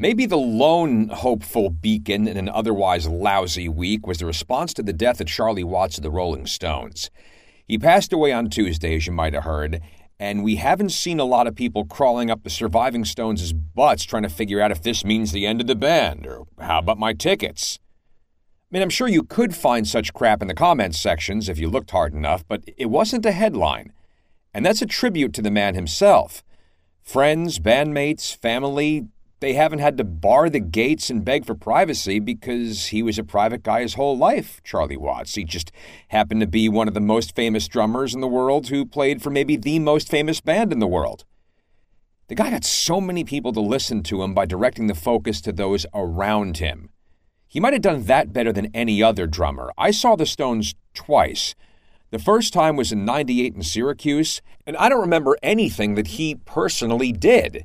Maybe the lone hopeful beacon in an otherwise lousy week was the response to the death of Charlie Watts of the Rolling Stones. He passed away on Tuesday, as you might have heard, and we haven't seen a lot of people crawling up the surviving Stones' butts trying to figure out if this means the end of the band, or how about my tickets? I mean, I'm sure you could find such crap in the comments sections if you looked hard enough, but it wasn't a headline. And that's a tribute to the man himself. Friends, bandmates, family, they haven't had to bar the gates and beg for privacy because he was a private guy his whole life, Charlie Watts. He just happened to be one of the most famous drummers in the world who played for maybe the most famous band in the world. The guy got so many people to listen to him by directing the focus to those around him. He might have done that better than any other drummer. I saw the Stones twice. The first time was in 98 in Syracuse, and I don't remember anything that he personally did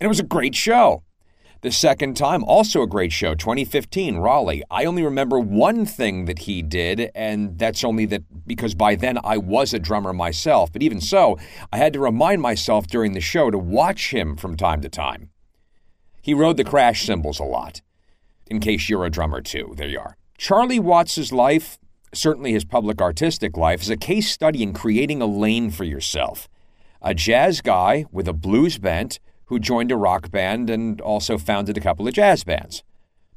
and it was a great show. The second time, also a great show, 2015, Raleigh. I only remember one thing that he did, and that's only that because by then I was a drummer myself. But even so, I had to remind myself during the show to watch him from time to time. He rode the crash cymbals a lot. In case you're a drummer too, there you are. Charlie Watts's life, certainly his public artistic life, is a case study in creating a lane for yourself. A jazz guy with a blues bent who joined a rock band and also founded a couple of jazz bands.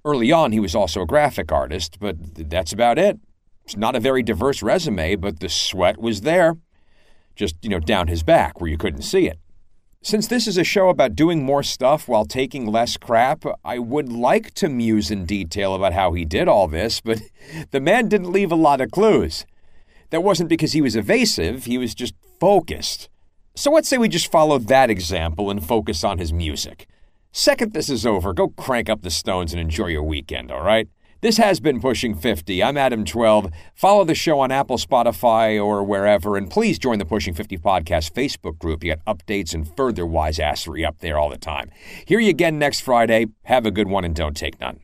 Early on, he was also a graphic artist, but that's about it. It's not a very diverse resume, but the sweat was there. Just, you know, down his back where you couldn't see it. Since this is a show about doing more stuff while taking less crap, I would like to muse in detail about how he did all this, but the man didn't leave a lot of clues. That wasn't because he was evasive, he was just focused. So let's say we just follow that example and focus on his music. Second this is over, go crank up the stones and enjoy your weekend, all right? This has been Pushing 50. I'm Adam 12. Follow the show on Apple, Spotify, or wherever, and please join the Pushing 50 Podcast Facebook group. You got updates and further wise assery up there all the time. Hear you again next Friday. Have a good one and don't take none.